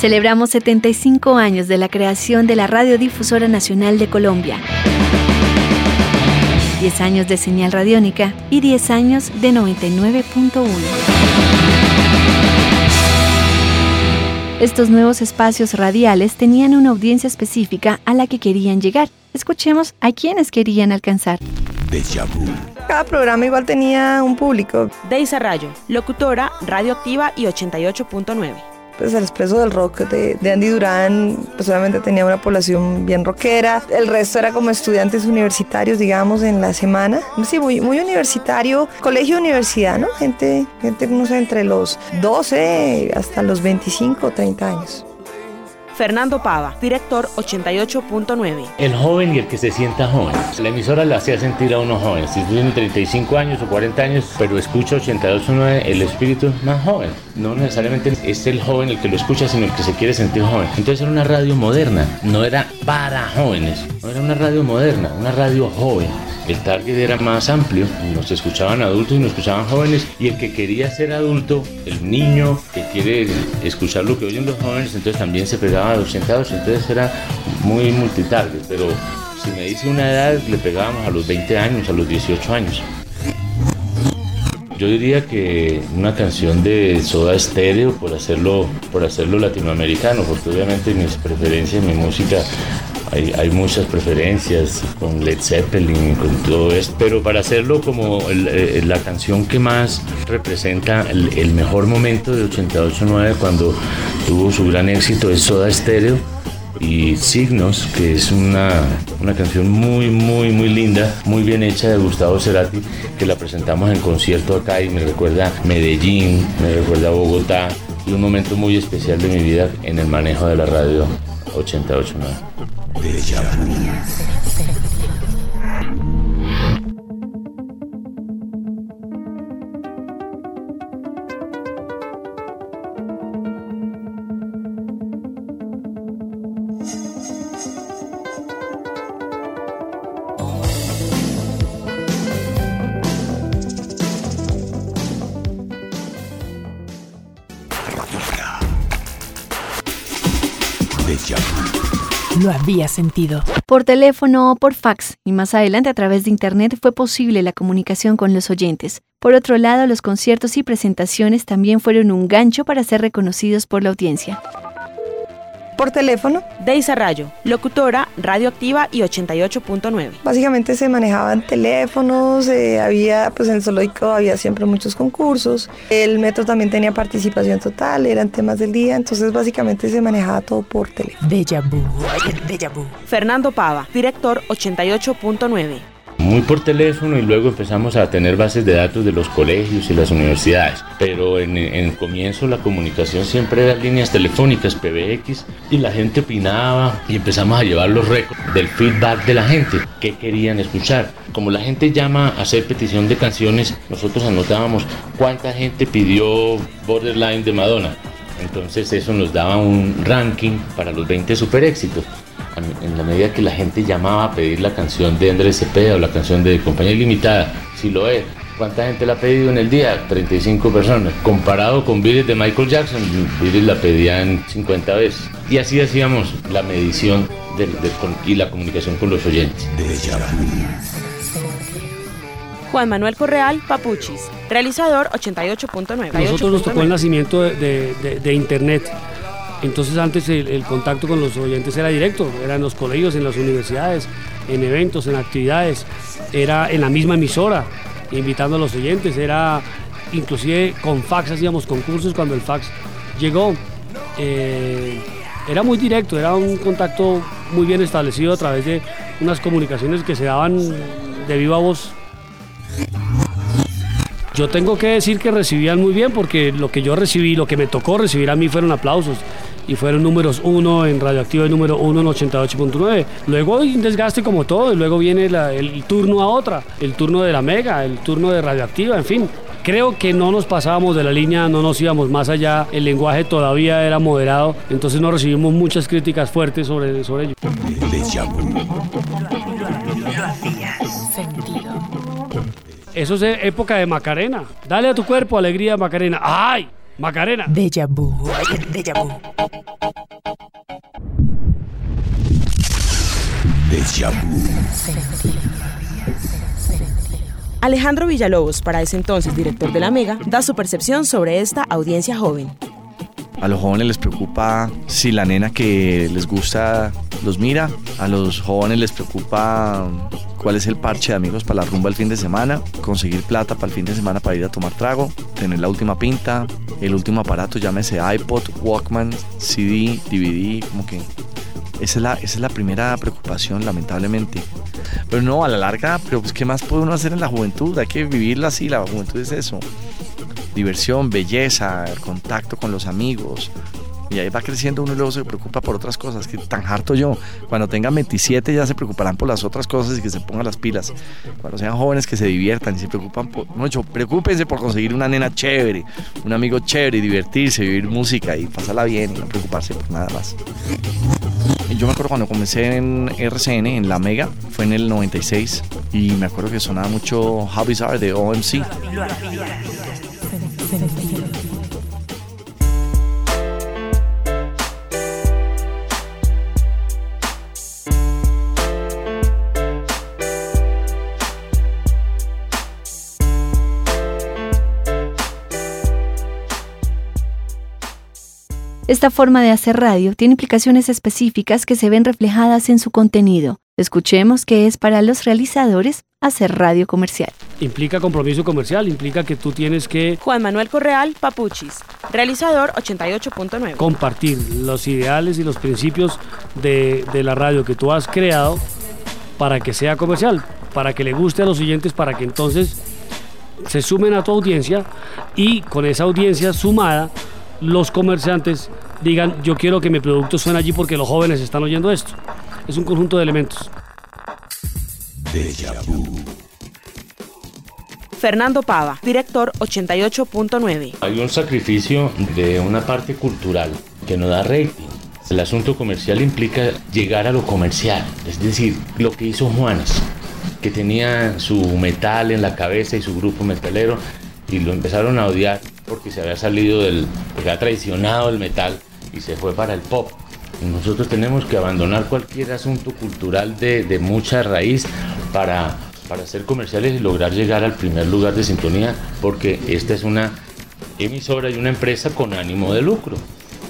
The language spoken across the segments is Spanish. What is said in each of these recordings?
Celebramos 75 años de la creación de la Radiodifusora Nacional de Colombia. 10 años de señal radiónica y 10 años de 99.1. Estos nuevos espacios radiales tenían una audiencia específica a la que querían llegar. Escuchemos a quienes querían alcanzar. Cada programa igual tenía un público. Deisa Rayo, locutora, radioactiva y 88.9 pues el expreso del rock de, Andy Durán, pues obviamente tenía una población bien rockera. El resto era como estudiantes universitarios, digamos, en la semana. Sí, muy, muy universitario, colegio universidad, ¿no? Gente, gente, no sé, entre los 12 hasta los 25 o 30 años. Fernando Pava, director 88.9. El joven y el que se sienta joven. La emisora le hacía sentir a uno joven. Si tiene 35 años o 40 años, pero escucha 88.9, el espíritu es más joven. No necesariamente es el joven el que lo escucha, sino el que se quiere sentir joven. Entonces era una radio moderna, no era para jóvenes, no era una radio moderna, una radio joven el target era más amplio, nos escuchaban adultos y nos escuchaban jóvenes y el que quería ser adulto, el niño que quiere escuchar lo que oyen los jóvenes, entonces también se pegaba a los sentados, entonces era muy multitarget, pero si me dice una edad le pegábamos a los 20 años, a los 18 años. Yo diría que una canción de Soda Stereo por hacerlo, por hacerlo latinoamericano, porque obviamente mis preferencias, mi música hay, muchas preferencias con Led Zeppelin con todo esto, pero para hacerlo como eh, la canción que más representa el, mejor momento de 88-9 cuando tuvo su gran éxito es Soda Stereo y Signos, que es una, una, canción muy, muy, muy linda, muy bien hecha de Gustavo Cerati, que la presentamos en concierto acá y me recuerda Medellín, me recuerda Bogotá y un momento muy especial de mi vida en el manejo de la radio 88.9. Deja vu. Lo había sentido. Por teléfono o por fax y más adelante a través de Internet fue posible la comunicación con los oyentes. Por otro lado, los conciertos y presentaciones también fueron un gancho para ser reconocidos por la audiencia por teléfono. Deisa Rayo, locutora, radioactiva y 88.9. Básicamente se manejaban teléfonos, eh, había, pues en el zoológico había siempre muchos concursos, el metro también tenía participación total, eran temas del día, entonces básicamente se manejaba todo por teléfono. Deja vu. Deja vu. Fernando Pava, director 88.9 muy por teléfono y luego empezamos a tener bases de datos de los colegios y las universidades. Pero en, el comienzo la comunicación siempre era líneas telefónicas, PBX, y la gente opinaba y empezamos a llevar los récords del feedback de la gente, qué querían escuchar. Como la gente llama a hacer petición de canciones, nosotros anotábamos cuánta gente pidió Borderline de Madonna. Entonces eso nos daba un ranking para los 20 super éxitos en la medida que la gente llamaba a pedir la canción de Andrés Cepeda o la canción de Compañía Ilimitada, si lo es, ¿cuánta gente la ha pedido en el día? 35 personas. Comparado con Beatles de Michael Jackson, Beatles la pedían 50 veces. Y así hacíamos la medición y la comunicación con los oyentes. Juan Manuel Correal, Papuchis, realizador 88.9. Nosotros nos tocó el nacimiento de Internet entonces antes el, contacto con los oyentes era directo, era en los colegios, en las universidades, en eventos, en actividades, era en la misma emisora, invitando a los oyentes, era inclusive con fax hacíamos concursos cuando el fax llegó. Eh, era muy directo, era un contacto muy bien establecido a través de unas comunicaciones que se daban de viva voz. Yo tengo que decir que recibían muy bien porque lo que yo recibí, lo que me tocó recibir a mí fueron aplausos y fueron números uno en Radioactiva y número uno en 88.9. Luego hay un desgaste como todo y luego viene el turno a otra, el turno de la Mega, el turno de Radioactiva, en fin. Creo que no nos pasábamos de la línea, no nos íbamos más allá, el lenguaje todavía era moderado, entonces no recibimos muchas críticas fuertes sobre, sobre ello. Eso es época de Macarena. Dale a tu cuerpo alegría, Macarena. ¡Ay! Macarena. Deja vu. Deja vu. Deja vu. Alejandro Villalobos, para ese entonces director de la Mega, da su percepción sobre esta audiencia joven. A los jóvenes les preocupa si la nena que les gusta los mira. A los jóvenes les preocupa cuál es el parche de amigos para la rumba el fin de semana, conseguir plata para el fin de semana para ir a tomar trago, tener la última pinta, el último aparato, llámese iPod, Walkman, CD, DVD, como que esa es la, esa es la primera preocupación, lamentablemente. Pero no, a la larga, pero pues, ¿qué más puede uno hacer en la juventud? Hay que vivirla así, la juventud es eso diversión, belleza, el contacto con los amigos. Y ahí va creciendo uno y luego se preocupa por otras cosas, que tan harto yo. Cuando tengan 27 ya se preocuparán por las otras cosas y que se pongan las pilas. Cuando sean jóvenes que se diviertan y se preocupan por... Mucho, preocúpense por conseguir una nena chévere, un amigo chévere, divertirse, vivir música y pasarla bien y no preocuparse por nada más. Yo me acuerdo cuando comencé en RCN, en La Mega, fue en el 96 y me acuerdo que sonaba mucho How Bizarre de OMC. Esta forma de hacer radio tiene implicaciones específicas que se ven reflejadas en su contenido. Escuchemos qué es para los realizadores hacer radio comercial. Implica compromiso comercial, implica que tú tienes que... Juan Manuel Correal, Papuchis, realizador 88.9. Compartir los ideales y los principios de, de la radio que tú has creado para que sea comercial, para que le guste a los oyentes, para que entonces se sumen a tu audiencia y con esa audiencia sumada, los comerciantes digan, yo quiero que mi producto suene allí porque los jóvenes están oyendo esto. Es un conjunto de elementos. Fernando Pava, director 88.9. Hay un sacrificio de una parte cultural que no da rating. El asunto comercial implica llegar a lo comercial, es decir, lo que hizo Juanes, que tenía su metal en la cabeza y su grupo metalero y lo empezaron a odiar porque se había salido del, porque había traicionado el metal y se fue para el pop. Nosotros tenemos que abandonar cualquier asunto cultural de, de mucha raíz para, para ser comerciales y lograr llegar al primer lugar de sintonía, porque esta es una emisora y una empresa con ánimo de lucro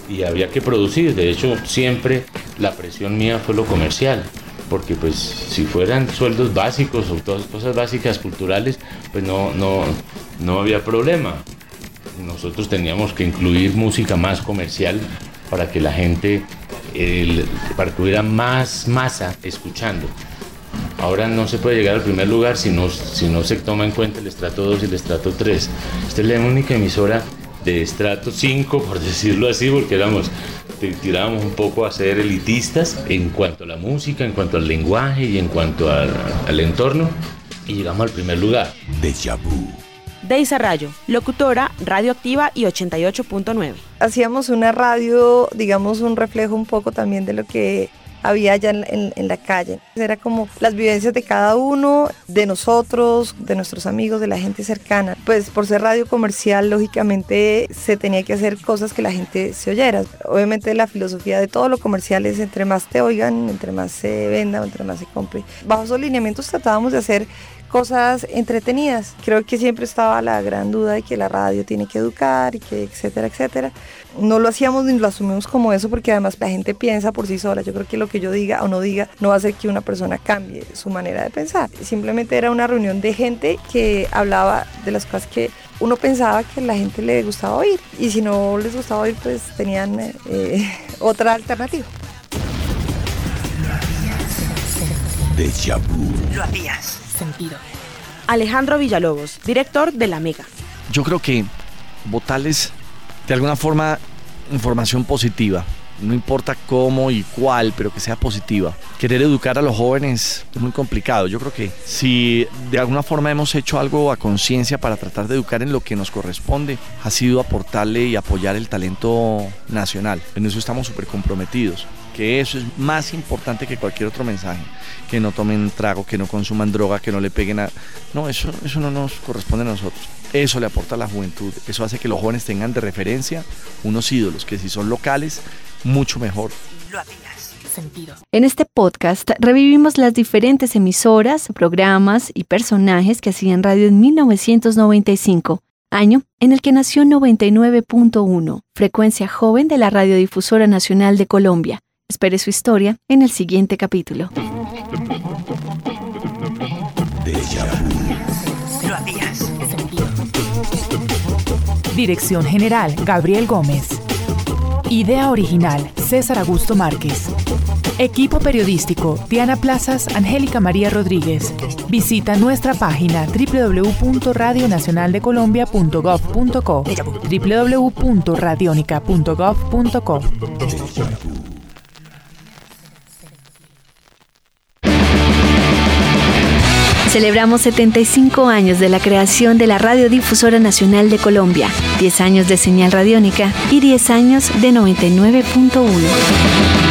y había que producir. De hecho, siempre la presión mía fue lo comercial, porque pues si fueran sueldos básicos o todas cosas básicas culturales, pues no, no, no había problema. Nosotros teníamos que incluir música más comercial para que la gente el, para que hubiera más masa escuchando. Ahora no se puede llegar al primer lugar si no, si no se toma en cuenta el estrato 2 y el estrato 3. Esta es la única emisora de estrato 5, por decirlo así, porque éramos, tirábamos un poco a ser elitistas en cuanto a la música, en cuanto al lenguaje y en cuanto al, entorno, y llegamos al primer lugar. Deja vu. Deisa Rayo, locutora, radioactiva y 88.9. Hacíamos una radio, digamos, un reflejo un poco también de lo que había allá en, en, la calle. Era como las vivencias de cada uno, de nosotros, de nuestros amigos, de la gente cercana. Pues por ser radio comercial, lógicamente se tenía que hacer cosas que la gente se oyera. Obviamente la filosofía de todo lo comercial es entre más te oigan, entre más se venda, entre más se compre. Bajo esos lineamientos tratábamos de hacer cosas entretenidas. Creo que siempre estaba la gran duda de que la radio tiene que educar y que etcétera, etcétera. No lo hacíamos ni lo asumimos como eso porque además la gente piensa por sí sola. Yo creo que lo que yo diga o no diga no va a hacer que una persona cambie su manera de pensar. Simplemente era una reunión de gente que hablaba de las cosas que uno pensaba que la gente le gustaba oír y si no les gustaba oír pues tenían eh, otra alternativa. Lo habías sentido. Alejandro Villalobos, director de La Mega. Yo creo que votarles de alguna forma información positiva. No importa cómo y cuál, pero que sea positiva. Querer educar a los jóvenes es muy complicado. Yo creo que si de alguna forma hemos hecho algo a conciencia para tratar de educar en lo que nos corresponde, ha sido aportarle y apoyar el talento nacional. En eso estamos súper comprometidos que eso es más importante que cualquier otro mensaje. Que no tomen trago, que no consuman droga, que no le peguen a... No, eso, eso no nos corresponde a nosotros. Eso le aporta a la juventud. Eso hace que los jóvenes tengan de referencia unos ídolos que si son locales, mucho mejor. Lo hacías En este podcast revivimos las diferentes emisoras, programas y personajes que hacían radio en 1995, año en el que nació 99.1, frecuencia joven de la Radiodifusora Nacional de Colombia. Espere su historia en el siguiente capítulo. Dirección General Gabriel Gómez. Idea original César Augusto Márquez. Equipo periodístico Diana Plazas, Angélica María Rodríguez. Visita nuestra página www.radionacionaldecolombia.gov.co www.radionica.gov.co Celebramos 75 años de la creación de la Radiodifusora Nacional de Colombia, 10 años de señal radiónica y 10 años de 99.1.